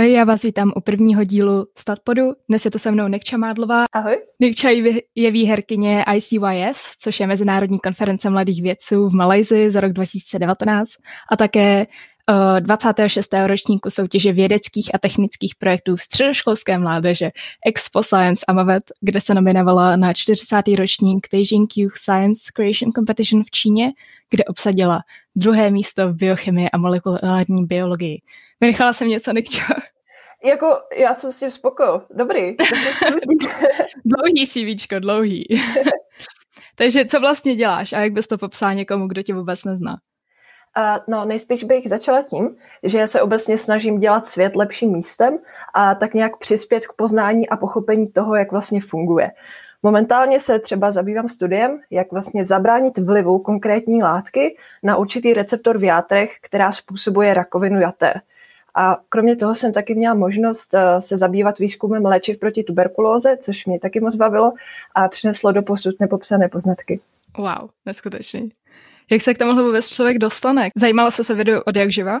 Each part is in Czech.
Ahoj, já vás vítám u prvního dílu Statpodu. Dnes je to se mnou Nikča Mádlová. Ahoj. Nikča je výherkyně ICYS, což je Mezinárodní konference mladých vědců v Malajzi za rok 2019 a také uh, eh, 26. ročníku soutěže vědeckých a technických projektů středoškolské mládeže Expo Science Amavet, kde se nominovala na 40. ročník Beijing Youth Science Creation Competition v Číně, kde obsadila druhé místo v biochemii a molekulární biologii. Vynechala jsem něco, Nikčo? Jako, já jsem s tím spoko. Dobrý. dlouhý CVčko, dlouhý. Takže co vlastně děláš a jak bys to popsal někomu, kdo tě vůbec nezná? Uh, no, nejspíš bych začala tím, že se obecně snažím dělat svět lepším místem a tak nějak přispět k poznání a pochopení toho, jak vlastně funguje. Momentálně se třeba zabývám studiem, jak vlastně zabránit vlivu konkrétní látky na určitý receptor v játrech, která způsobuje rakovinu jater. A kromě toho jsem taky měla možnost eh, se zabývat výzkumem léčiv proti tuberkulóze, což mě taky moc bavilo a přineslo do posud nepopsané poznatky. Wow, neskutečný. Jak se k tomuhle vůbec člověk dostane? Zajímala se se vědu od jak živa?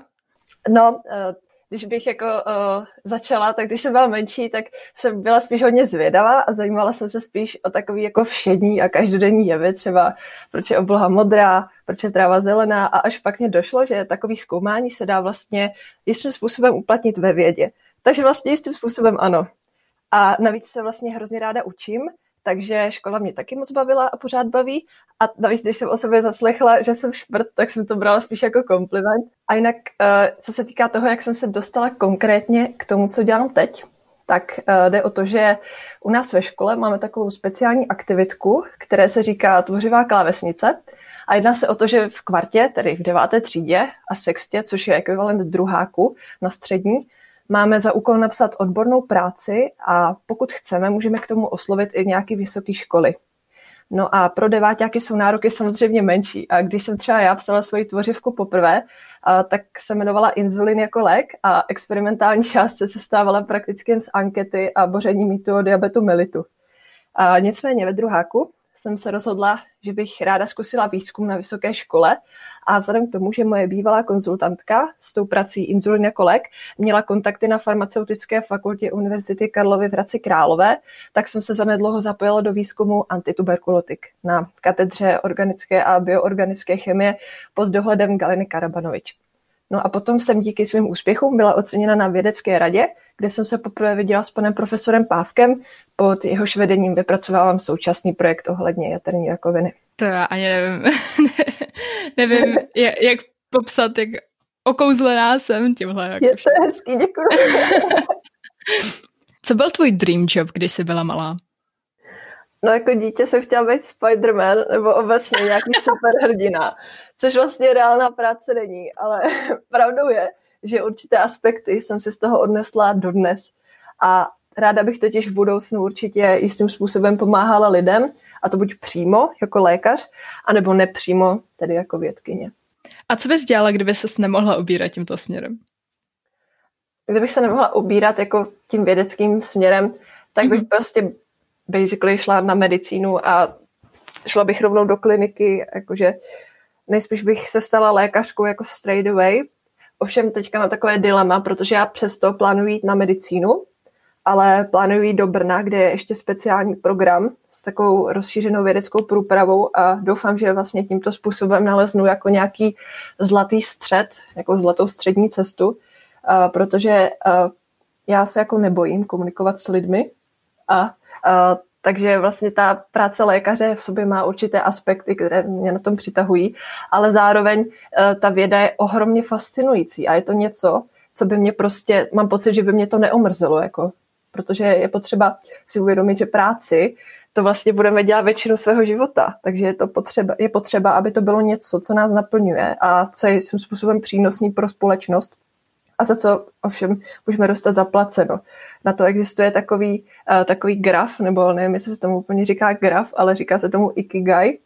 No, eh, když bych jako uh, začala, tak když jsem byla menší, tak jsem byla spíš hodně zvědavá a zajímala jsem se spíš o takový jako všední a každodenní jevy, třeba proč je obloha modrá, proč je tráva zelená a až pak mě došlo, že takový zkoumání se dá vlastně jistým způsobem uplatnit ve vědě. Takže vlastně jistým způsobem ano. A navíc se vlastně hrozně ráda učím, takže škola mě taky moc bavila a pořád baví. A navíc, když jsem o sobě zaslechla, že jsem šprt, tak jsem to brala spíš jako kompliment. A jinak, eh, co se týká toho, jak jsem se dostala konkrétně k tomu, co dělám teď, tak eh, jde o to, že u nás ve škole máme takovou speciální aktivitku, které se říká tvořivá klávesnice. A jedná se o to, že v kvartě, tedy v deváté třídě a sextě, což je ekvivalent druháku na střední, Máme za úkol napsat odbornou práci a pokud chceme, můžeme k tomu oslovit i nějaké vysoké školy. No a pro deváťáky jsou nároky samozřejmě menší. A když jsem třeba já psala svoji tvořivku poprvé, a, tak se jmenovala Inzulin jako lék a experimentální část se stávala prakticky jen z ankety a boření mýtu o diabetu mellitu. A nicméně ve druháku jsem se rozhodla, že bych ráda zkusila výzkum na vysoké škole a vzhledem k tomu, že moje bývalá konzultantka s tou prací Inzulin jako lék měla kontakty na farmaceutické fakultě Univerzity Karlovy v Hradci Králové, tak jsem se zanedlouho zapojila do výzkumu antituberkulotik na katedře organické a bioorganické chemie pod dohledem Galiny Karabanovič. No a potom jsem díky svým úspěchům byla oceněna na vědecké radě, kde jsem se poprvé viděla s panem profesorem Pávkem. Pod jehož vedením vypracovávám současný projekt ohledně jaterní rakoviny. To já ani nevím, nevím, jak popsat, jak okouzlená jsem tímhle. Jako je to hezký, děkuji. Co byl tvůj dream job, když jsi byla malá? No jako dítě jsem chtěla být Spider-Man nebo obecně nějaký superhrdina, což vlastně reálná práce není, ale pravdou je, že určité aspekty jsem si z toho odnesla dodnes a ráda bych totiž v budoucnu určitě jistým způsobem pomáhala lidem, a to buď přímo jako lékař, anebo nepřímo, tedy jako vědkyně. A co bys dělala, kdyby ses nemohla ubírat tímto směrem? Kdybych se nemohla ubírat jako tím vědeckým směrem, tak bych mm-hmm. prostě basically šla na medicínu a šla bych rovnou do kliniky, jakože nejspíš bych se stala lékařkou jako straight away. Ovšem teďka na takové dilema, protože já přesto plánuji jít na medicínu, ale plánuji jít do Brna, kde je ještě speciální program s takovou rozšířenou vědeckou průpravou a doufám, že vlastně tímto způsobem naleznu jako nějaký zlatý střed, jako zlatou střední cestu, protože já se jako nebojím komunikovat s lidmi a takže vlastně ta práce lékaře v sobě má určité aspekty, které mě na tom přitahují, ale zároveň uh, ta věda je ohromně fascinující a je to něco, co by mě prostě, mám pocit, že by mě to neomrzelo, jako, protože je potřeba si uvědomit, že práci to vlastně budeme dělat většinu svého života, takže je, to potřeba, je potřeba, aby to bylo něco, co nás naplňuje a co je svým způsobem přínosný pro společnost a za co ovšem můžeme dostat zaplaceno. Na to existuje takový, uh, takový graf, nebo nevím, jestli se tomu úplně říká graf, ale říká se tomu ikigai,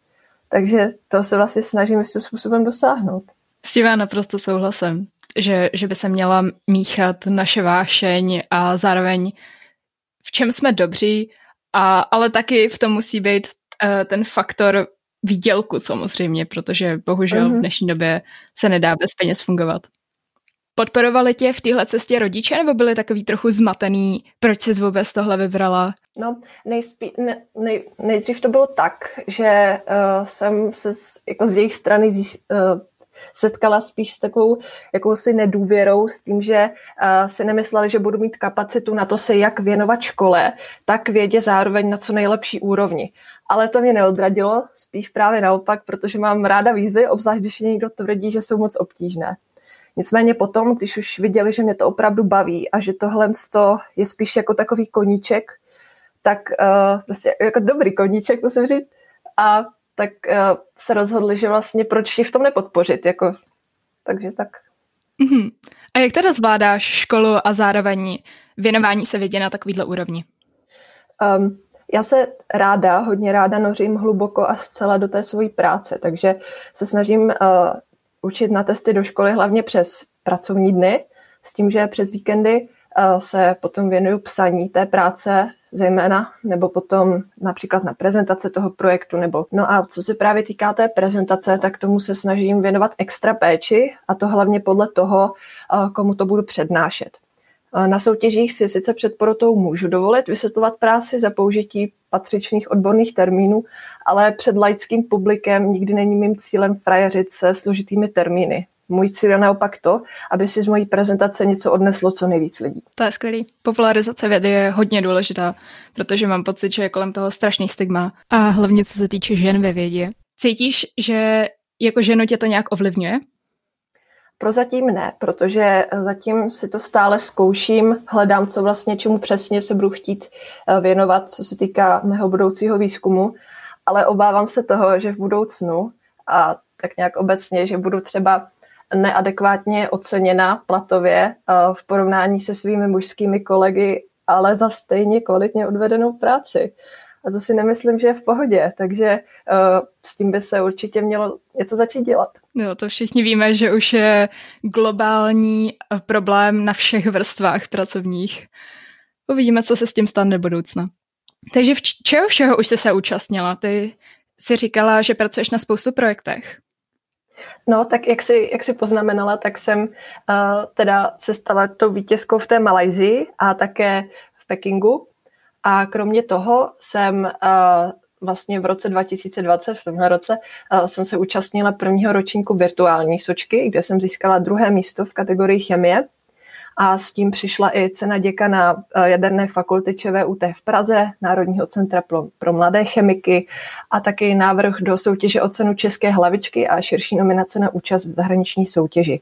takže to se vlastně snažím svým způsobem dosáhnout. S tím já naprosto souhlasím, že, že by se měla míchat naše vášeň a zároveň v čem jsme dobří, a, ale taky v tom musí být uh, ten faktor výdělku samozřejmě, protože bohužel uh-huh. v dnešní době se nedá bez peněz fungovat. Podporovali tě v téhle cestě rodiče, nebo byli takový trochu zmatený, proč jsi vůbec tohle vybrala? No, nejspí, ne, nej, nejdřív to bylo tak, že uh, jsem se z, jako z jejich strany zís, uh, setkala spíš s takovou jakousi nedůvěrou, s tím, že uh, si nemysleli, že budu mít kapacitu na to se jak věnovat škole, tak vědě zároveň na co nejlepší úrovni. Ale to mě neodradilo, spíš právě naopak, protože mám ráda výzvy, obzvlášť když někdo tvrdí, že jsou moc obtížné. Nicméně potom, když už viděli, že mě to opravdu baví a že tohle je spíš jako takový koníček, tak uh, prostě jako dobrý koníček, musím říct, a tak uh, se rozhodli, že vlastně proč je v tom nepodpořit, jako, takže tak. Mm-hmm. A jak teda zvládáš školu a zároveň věnování se vědě na takovýhle úrovni? Um, já se ráda, hodně ráda nořím hluboko a zcela do té své práce, takže se snažím uh, učit na testy do školy hlavně přes pracovní dny, s tím, že přes víkendy uh, se potom věnuju psaní té práce zejména, nebo potom například na prezentace toho projektu. Nebo, no a co se právě týká té prezentace, tak tomu se snažím věnovat extra péči a to hlavně podle toho, uh, komu to budu přednášet. Na soutěžích si sice před porotou můžu dovolit vysvětlovat práci za použití patřičných odborných termínů, ale před laickým publikem nikdy není mým cílem frajeřit se složitými termíny. Můj cíl je naopak to, aby si z mojí prezentace něco odneslo co nejvíc lidí. To je skvělý. Popularizace vědy je hodně důležitá, protože mám pocit, že je kolem toho strašný stigma. A hlavně co se týče žen ve vědě. Cítíš, že jako ženu tě to nějak ovlivňuje? Prozatím ne, protože zatím si to stále zkouším, hledám, co vlastně, čemu přesně se budu chtít eh, věnovat, co se týká mého budoucího výzkumu, ale obávám se toho, že v budoucnu a tak nějak obecně, že budu třeba neadekvátně oceněna platově eh, v porovnání se svými mužskými kolegy, ale za stejně kvalitně odvedenou práci. A si nemyslím, že je v pohodě, takže uh, s tím by se určitě mělo něco začít dělat. Jo, to všichni víme, že už je globální eh, problém na všech vrstvách pracovních. Uvidíme, co se s tím stane do budoucna. Takže v čeho všeho už jsi se účastnila? Ty jsi říkala, že pracuješ na spoustu projektech. No, tak jak si, jak si poznamenala, tak jsem uh, teda se stala tou vítězkou v té Malajzii a také v Pekingu. A kromě toho jsem uh, vlastně v roce 2020, v tomhle roce, uh, jsem se účastnila prvního ročníku virtuální sočky, kde jsem získala druhé místo v kategorii chemie a s tím přišla i cena děkana eh, jaderné fakulty ČVUT v Praze, Národního centra pro, pro mladé chemiky a taky návrh do soutěže o cenu České hlavičky a širší nominace na účast v zahraniční soutěži.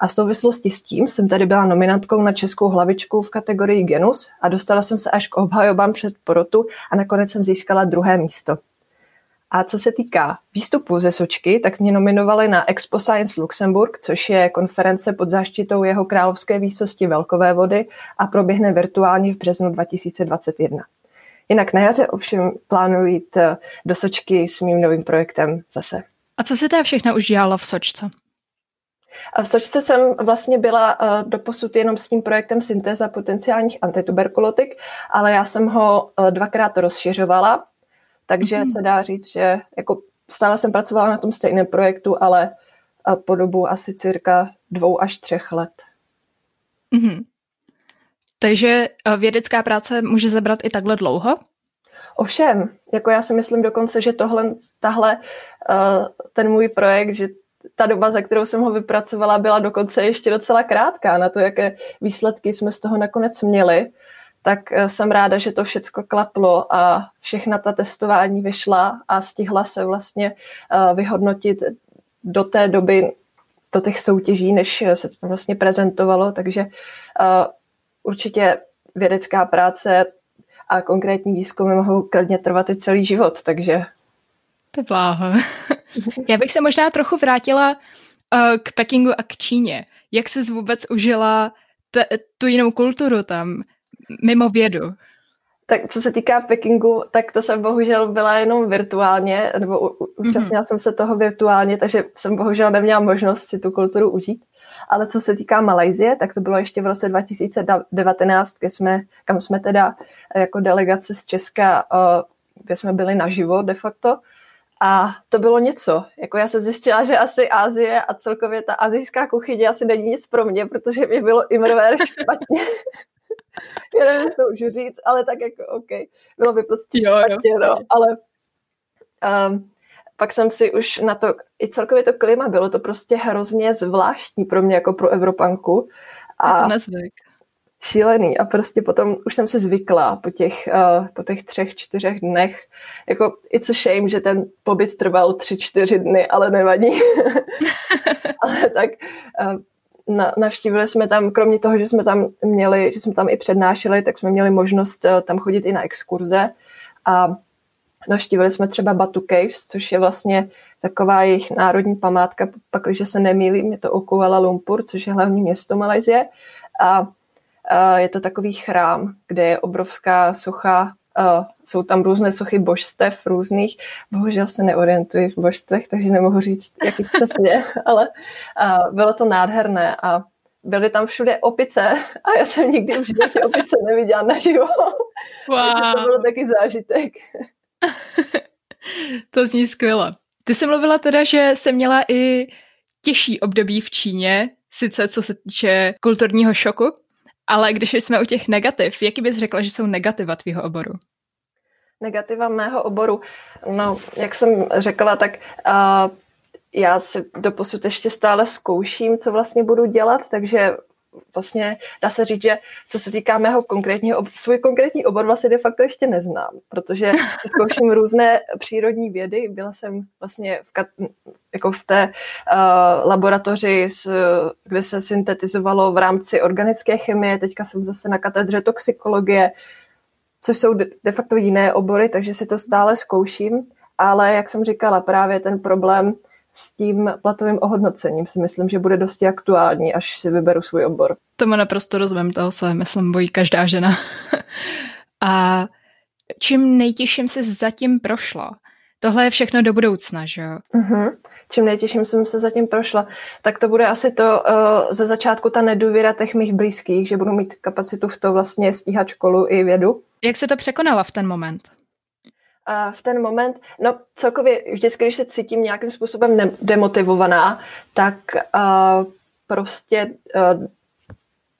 A v souvislosti s tím jsem tady byla nominantkou na českou hlavičku v kategorii Genus a dostala jsem se až k obhajobám před porotu a nakonec jsem získala druhé místo. A co se týká výstupu ze Sočky, tak mě nominovali na Expo Science Luxemburg, což je konference pod záštitou jeho královské výsosti Velkové vody a proběhne virtuálně v březnu 2021. Jinak na jaře ovšem plánuji jít do Sočky s mým novým projektem zase. A co se teda všechno už dělalo v Sočce? A v Sočce jsem vlastně byla uh, doposud jenom s tím projektem syntéza potenciálních antituberkulotik, ale já jsem ho uh, dvakrát rozšiřovala takže mm-hmm. se dá říct, že jako stále jsem pracovala na tom stejném projektu, ale po dobu asi cirka dvou až třech let. Mm-hmm. Takže vědecká práce může zabrat i takhle dlouho? Ovšem, jako já si myslím dokonce, že tohle, tahle, ten můj projekt, že ta doba, za kterou jsem ho vypracovala, byla dokonce ještě docela krátká na to, jaké výsledky jsme z toho nakonec měli. Tak eh, jsem ráda, že to všechno klaplo a všechna ta testování vyšla a stihla se vlastně eh, vyhodnotit do té doby, do těch soutěží, než se to vlastně prezentovalo, takže eh, určitě vědecká práce a konkrétní výzkumy mohou klidně trvat i celý život, takže... To bláho. Já bych se možná trochu vrátila k Pekingu a k Číně. Jak jsi vůbec užila t- tu jinou kulturu tam? mimo vědu. Tak co se týká Pekingu, tak to jsem bohužel byla jenom virtuálně, nebo účastnila mm-hmm. jsem se toho virtuálně, takže jsem bohužel neměla možnost si tu kulturu užít. Ale co se týká Malajzie, tak to bylo ještě v roce 2019, kde jsme, kam jsme teda jako delegace z Česka, kde jsme byli naživo de facto. A to bylo něco. Jako já jsem zjistila, že asi Ázie a celkově ta azijská kuchyně asi není nic pro mě, protože mi bylo imrver špatně. já nevím, to už říct, ale tak jako OK. Bylo by prostě jo, špatně, jo. no. Ale um, pak jsem si už na to, i celkově to klima, bylo to prostě hrozně zvláštní pro mě jako pro Evropanku. A nezvyk. Šílený a prostě potom už jsem se zvykla po těch, uh, po těch třech, čtyřech dnech. Jako it's a shame, že ten pobyt trval tři, čtyři dny, ale nevadí. ale tak uh, na, navštívili jsme tam, kromě toho, že jsme tam měli, že jsme tam i přednášeli, tak jsme měli možnost uh, tam chodit i na exkurze a Navštívili jsme třeba Batu Caves, což je vlastně taková jejich národní památka, pak, když se nemýlím, je to o Kuala Lumpur, což je hlavní město Malajzie. A je to takový chrám, kde je obrovská socha, a jsou tam různé sochy božstev různých. Bohužel se neorientuji v božstvech, takže nemohu říct, jaký přesně, ale a bylo to nádherné a byly tam všude opice a já jsem nikdy v životě opice neviděla naživo. Wow. to byl taky zážitek. to zní skvěle. Ty jsi mluvila teda, že jsi měla i těžší období v Číně, sice co se týče kulturního šoku, ale když jsme u těch negativ, jaký bys řekla, že jsou negativa tvýho oboru? Negativa mého oboru, no, jak jsem řekla, tak uh, já si doposud ještě stále zkouším, co vlastně budu dělat, takže vlastně dá se říct, že co se týká mého konkrétního, svůj konkrétní obor vlastně de facto ještě neznám, protože zkouším různé přírodní vědy. Byla jsem vlastně v, jako v té uh, laboratoři, s, kde se syntetizovalo v rámci organické chemie, teďka jsem zase na katedře toxikologie, což jsou de, de facto jiné obory, takže si to stále zkouším, ale jak jsem říkala, právě ten problém s tím platovým ohodnocením si myslím, že bude dosti aktuální, až si vyberu svůj obor. Tomu naprosto rozumím, toho se, myslím, bojí každá žena. A čím nejtěžším se zatím prošla? Tohle je všechno do budoucna, že jo? Uh-huh. Čím nejtěžším jsem se zatím prošla, tak to bude asi to uh, ze začátku ta nedůvěra těch mých blízkých, že budu mít kapacitu v to vlastně stíhat školu i vědu. Jak se to překonala v ten moment? A v ten moment, no celkově vždycky, když se cítím nějakým způsobem demotivovaná, tak uh, prostě uh,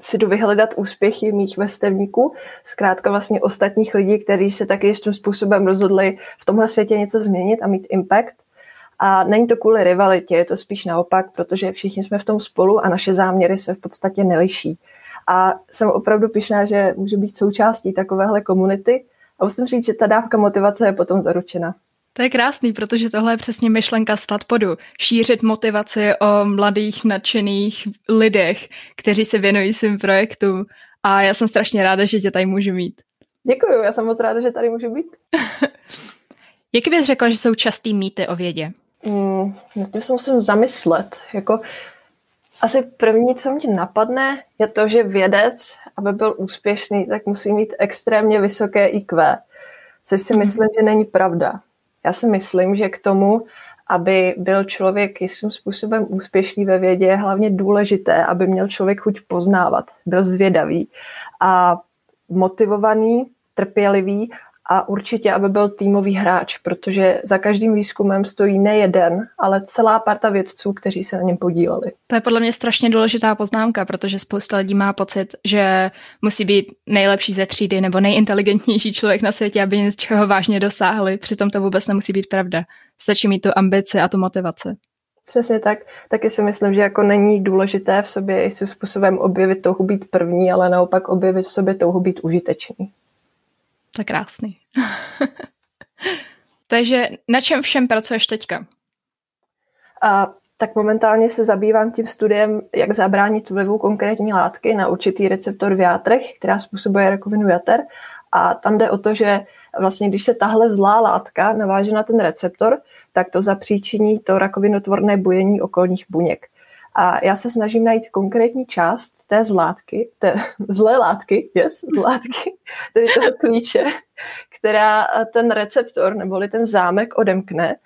si jdu vyhledat úspěchy mých vrstevníků, zkrátka vlastně ostatních lidí, kteří se taky tím způsobem rozhodli v tomhle světě něco změnit a mít impact. A není to kvůli rivalitě, je to spíš naopak, protože všichni jsme v tom spolu a naše záměry se v podstatě neliší. A jsem opravdu pišná, že můžu být součástí takovéhle komunity, a musím říct, že ta dávka motivace je potom zaručena. To je krásný, protože tohle je přesně myšlenka Statpodu. Šířit motivaci o mladých, nadšených lidech, kteří se věnují svým projektům. A já jsem strašně ráda, že tě tady můžu mít. Děkuji, já jsem moc ráda, že tady můžu být. Jaký bys řekla, že jsou častý mýty o vědě? Mm, nad tím se musím zamyslet. Jako, asi první, co mě napadne, je to, že vědec, aby byl úspěšný, tak musí mít extrémně vysoké IQ, což si mm-hmm. myslím, že není pravda. Já si myslím, že k tomu, aby byl člověk jistým způsobem úspěšný ve vědě, je hlavně důležité, aby měl člověk chuť poznávat, byl zvědavý a motivovaný, trpělivý a určitě, aby byl týmový hráč, protože za každým výzkumem stojí ne jeden, ale celá parta vědců, kteří se na něm podíleli. To je podle mě strašně důležitá poznámka, protože spousta lidí má pocit, že musí být nejlepší ze třídy nebo nejinteligentnější člověk na světě, aby něčeho vážně dosáhli. Přitom to vůbec nemusí být pravda. Stačí mít tu ambici a tu motivaci. Přesně tak. Taky si myslím, že jako není důležité v sobě i způsobem objevit touhu být první, ale naopak objevit v sobě touhu být užitečný. To je krásný. Takže na čem všem pracuješ teďka? A, tak momentálně se zabývám tím studiem, jak zabránit vlivu konkrétní látky na určitý receptor v játrech, která způsobuje rakovinu jater. A tam jde o to, že vlastně když se tahle zlá látka naváže na ten receptor, tak to zapříčiní to rakovinotvorné bujení okolních buněk. A já se snažím najít konkrétní část té zlátky, té zlé látky, yes, zlátky, tedy toho klíče, která ten receptor neboli ten zámek odemkne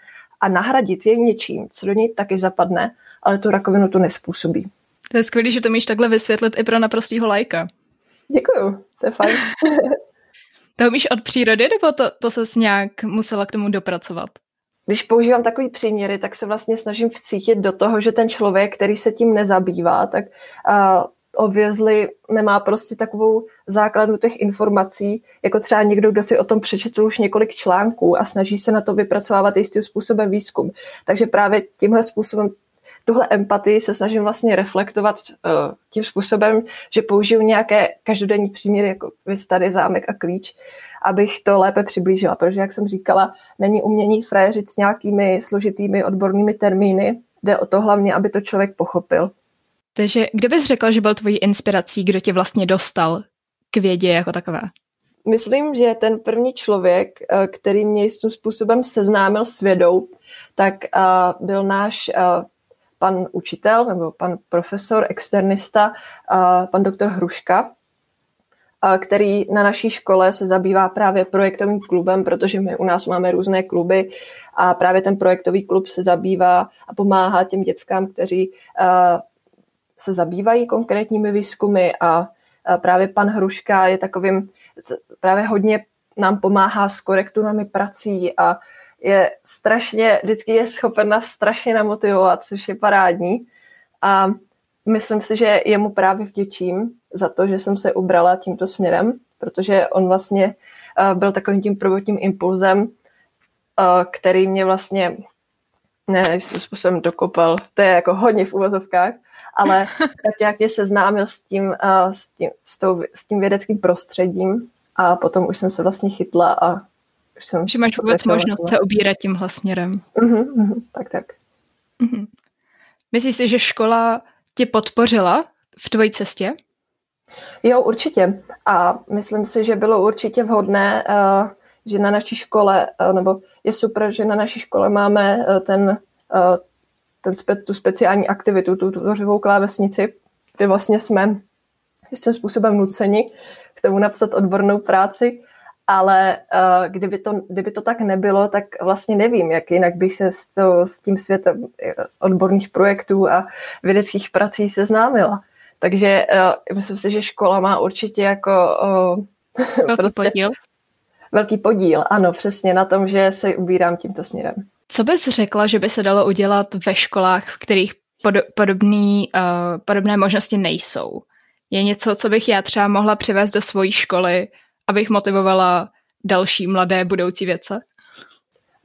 a nahradit je něčím, co do něj taky zapadne, ale tu rakovinu to nespůsobí. To je skvělé, že to míš takhle vysvětlit i pro naprostýho lajka. Děkuju, to je fajn. to umíš od přírody, nebo to, to ses nějak musela k tomu dopracovat? Když používám takový příměry, tak se vlastně snažím vcítit do toho, že ten člověk, který se tím nezabývá, tak uh, obvězli nemá prostě takovou základnu těch informací, jako třeba někdo, kdo si o tom přečetl už několik článků a snaží se na to vypracovávat jistým způsobem výzkum. Takže právě tímhle způsobem tuhle empatii se snažím vlastně reflektovat uh, tím způsobem, že použiju nějaké každodenní příměry, jako vy tady zámek a klíč, abych to lépe přiblížila, protože, jak jsem říkala, není umění frajeřit s nějakými složitými odbornými termíny, jde o to hlavně, aby to člověk pochopil. Takže kdo bys řekl, že byl tvojí inspirací, kdo tě vlastně dostal k vědě jako takové? Myslím, že ten první člověk, eh, který mě jistým způsobem seznámil s vědou, tak eh, byl náš eh, pan učitel nebo pan profesor, externista, pan doktor Hruška, který na naší škole se zabývá právě projektovým klubem, protože my u nás máme různé kluby a právě ten projektový klub se zabývá a pomáhá těm dětskám, kteří se zabývají konkrétními výzkumy a právě pan Hruška je takovým, právě hodně nám pomáhá s korekturami prací a je strašně, vždycky je schopen nás strašně namotivovat, což je parádní. A myslím si, že jemu právě vděčím za to, že jsem se ubrala tímto směrem, protože on vlastně uh, byl takovým tím prvotním impulzem, uh, který mě vlastně ne, svým způsobem dokopal, to je jako hodně v uvozovkách, ale tak jak mě seznámil s tím, uh, s, tím, s, tou, s tím vědeckým prostředím a potom už jsem se vlastně chytla a už jsem... Že máš vůbec možnost se ubírat tímhle směrem. Uh-huh, uh-huh, tak, tak. Uh-huh. Myslíš si, že škola tě podpořila v tvojí cestě? Jo, určitě. A myslím si, že bylo určitě vhodné, uh, že na naší škole, uh, nebo je super, že na naší škole máme uh, ten, ten spe, tu speciální aktivitu, tu tvořivou klávesnici, kde vlastně jsme jistým způsobem nuceni k tomu napsat odbornou práci, ale uh, kdyby, to, kdyby to tak nebylo, tak vlastně nevím, jak jinak bych se s, to, s tím světem odborných projektů a vědeckých prací seznámila. Takže uh, myslím si, že škola má určitě jako uh, velký prostě podíl. Velký podíl, ano, přesně na tom, že se ubírám tímto směrem. Co bys řekla, že by se dalo udělat ve školách, v kterých pod, podobný, uh, podobné možnosti nejsou? Je něco, co bych já třeba mohla přivést do svojí školy, abych motivovala další mladé budoucí vědce?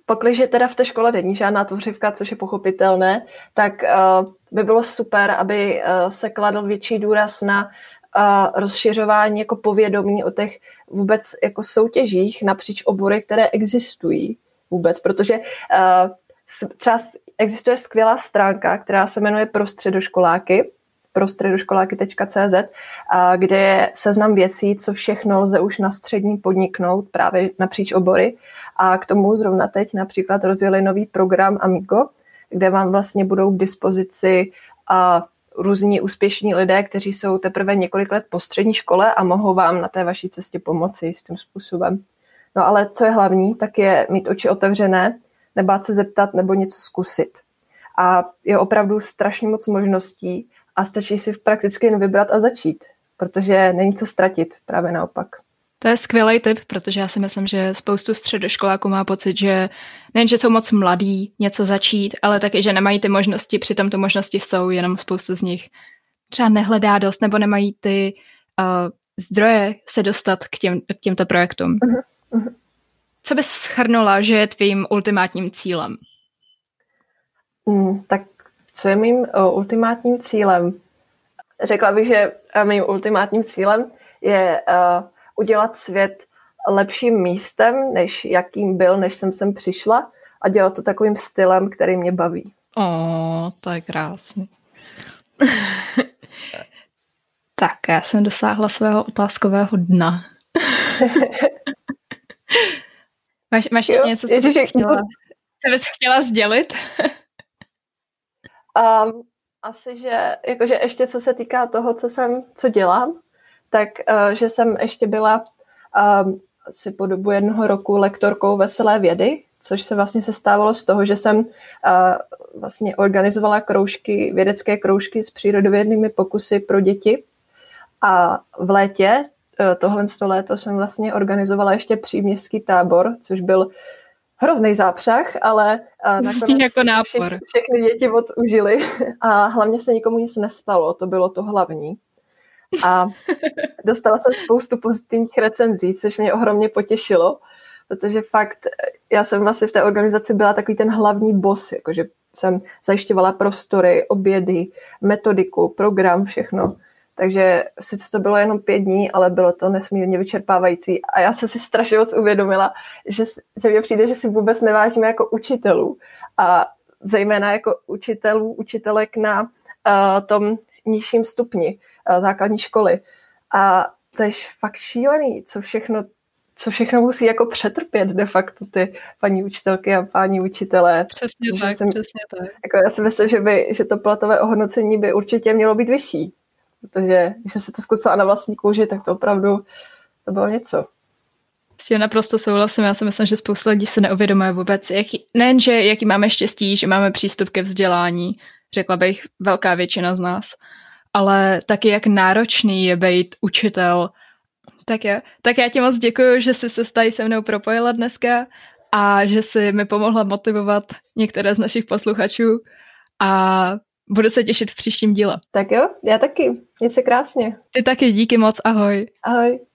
Pokliže teda v té škole není žádná tvořivka, což je pochopitelné, tak uh, by bylo super, aby uh, se kladl větší důraz na uh, rozšiřování jako povědomí o těch vůbec jako soutěžích napříč obory, které existují vůbec, protože uh, třeba existuje skvělá stránka, která se jmenuje Pro středoškoláky, pro středoškoláky.cz, kde je seznam věcí, co všechno lze už na střední podniknout právě napříč obory. A k tomu zrovna teď například rozjeli nový program Amigo, kde vám vlastně budou k dispozici a různí úspěšní lidé, kteří jsou teprve několik let po střední škole a mohou vám na té vaší cestě pomoci s tím způsobem. No ale co je hlavní, tak je mít oči otevřené, nebát se zeptat nebo něco zkusit. A je opravdu strašně moc možností a stačí si prakticky jen vybrat a začít, protože není co ztratit, právě naopak. To je skvělý tip, protože já si myslím, že spoustu středoškoláků má pocit, že nejen, že jsou moc mladí něco začít, ale taky, že nemají ty možnosti, přitom ty možnosti jsou, jenom spoustu z nich třeba nehledá dost, nebo nemají ty uh, zdroje se dostat k, těm, k těmto projektům. Uh-huh, uh-huh. Co bys schrnula, že je tvým ultimátním cílem? Mm, tak co je mým uh, ultimátním cílem? Řekla bych, že uh, mým ultimátním cílem je uh, udělat svět lepším místem, než jakým byl, než jsem sem přišla a dělat to takovým stylem, který mě baví. O, to je krásný. tak, já jsem dosáhla svého otázkového dna. máš, máš jo, něco, co bys chtěla, co bys chtěla sdělit? um, asi, že jakože ještě co se týká toho, co jsem, co dělám, tak uh, že jsem ještě byla um, asi po dobu jednoho roku lektorkou veselé vědy, což se vlastně se stávalo z toho, že jsem uh, vlastně organizovala kroužky, vědecké kroužky s přírodovědnými pokusy pro děti. A v létě, uh, tohle léto jsem vlastně organizovala ještě příměstský tábor, což byl hrozný zápřah, ale nakonec jako nápor. Všechny, všechny děti moc užili a hlavně se nikomu nic nestalo, to bylo to hlavní. A dostala jsem spoustu pozitivních recenzí, což mě ohromně potěšilo, protože fakt já jsem asi v té organizaci byla takový ten hlavní boss, jakože jsem zajišťovala prostory, obědy, metodiku, program, všechno. Takže sice to bylo jenom pět dní, ale bylo to nesmírně vyčerpávající. A já jsem si strašně moc uvědomila, že, že mě přijde, že si vůbec nevážíme jako učitelů. A zejména jako učitelů, učitelek na uh, tom nižším stupni uh, základní školy. A to je fakt šílený, co všechno co všechno musí jako přetrpět de facto ty paní učitelky a páni učitelé. Přesně tak, jsem, přesně tak. Jako já si myslím, že, by, že to platové ohodnocení by určitě mělo být vyšší, protože když jsem se to zkusila na vlastní kůži, tak to opravdu to bylo něco. S tím naprosto souhlasím. Já si myslím, že spousta lidí se neuvědomuje vůbec, jaký, nejen, že jaký máme štěstí, že máme přístup ke vzdělání, řekla bych velká většina z nás, ale taky jak náročný je být učitel tak jo. Tak já ti moc děkuji, že jsi se tady se mnou propojila dneska a že jsi mi pomohla motivovat některé z našich posluchačů a budu se těšit v příštím díle. Tak jo, já taky. Měj se krásně. Ty taky, díky moc, ahoj. Ahoj.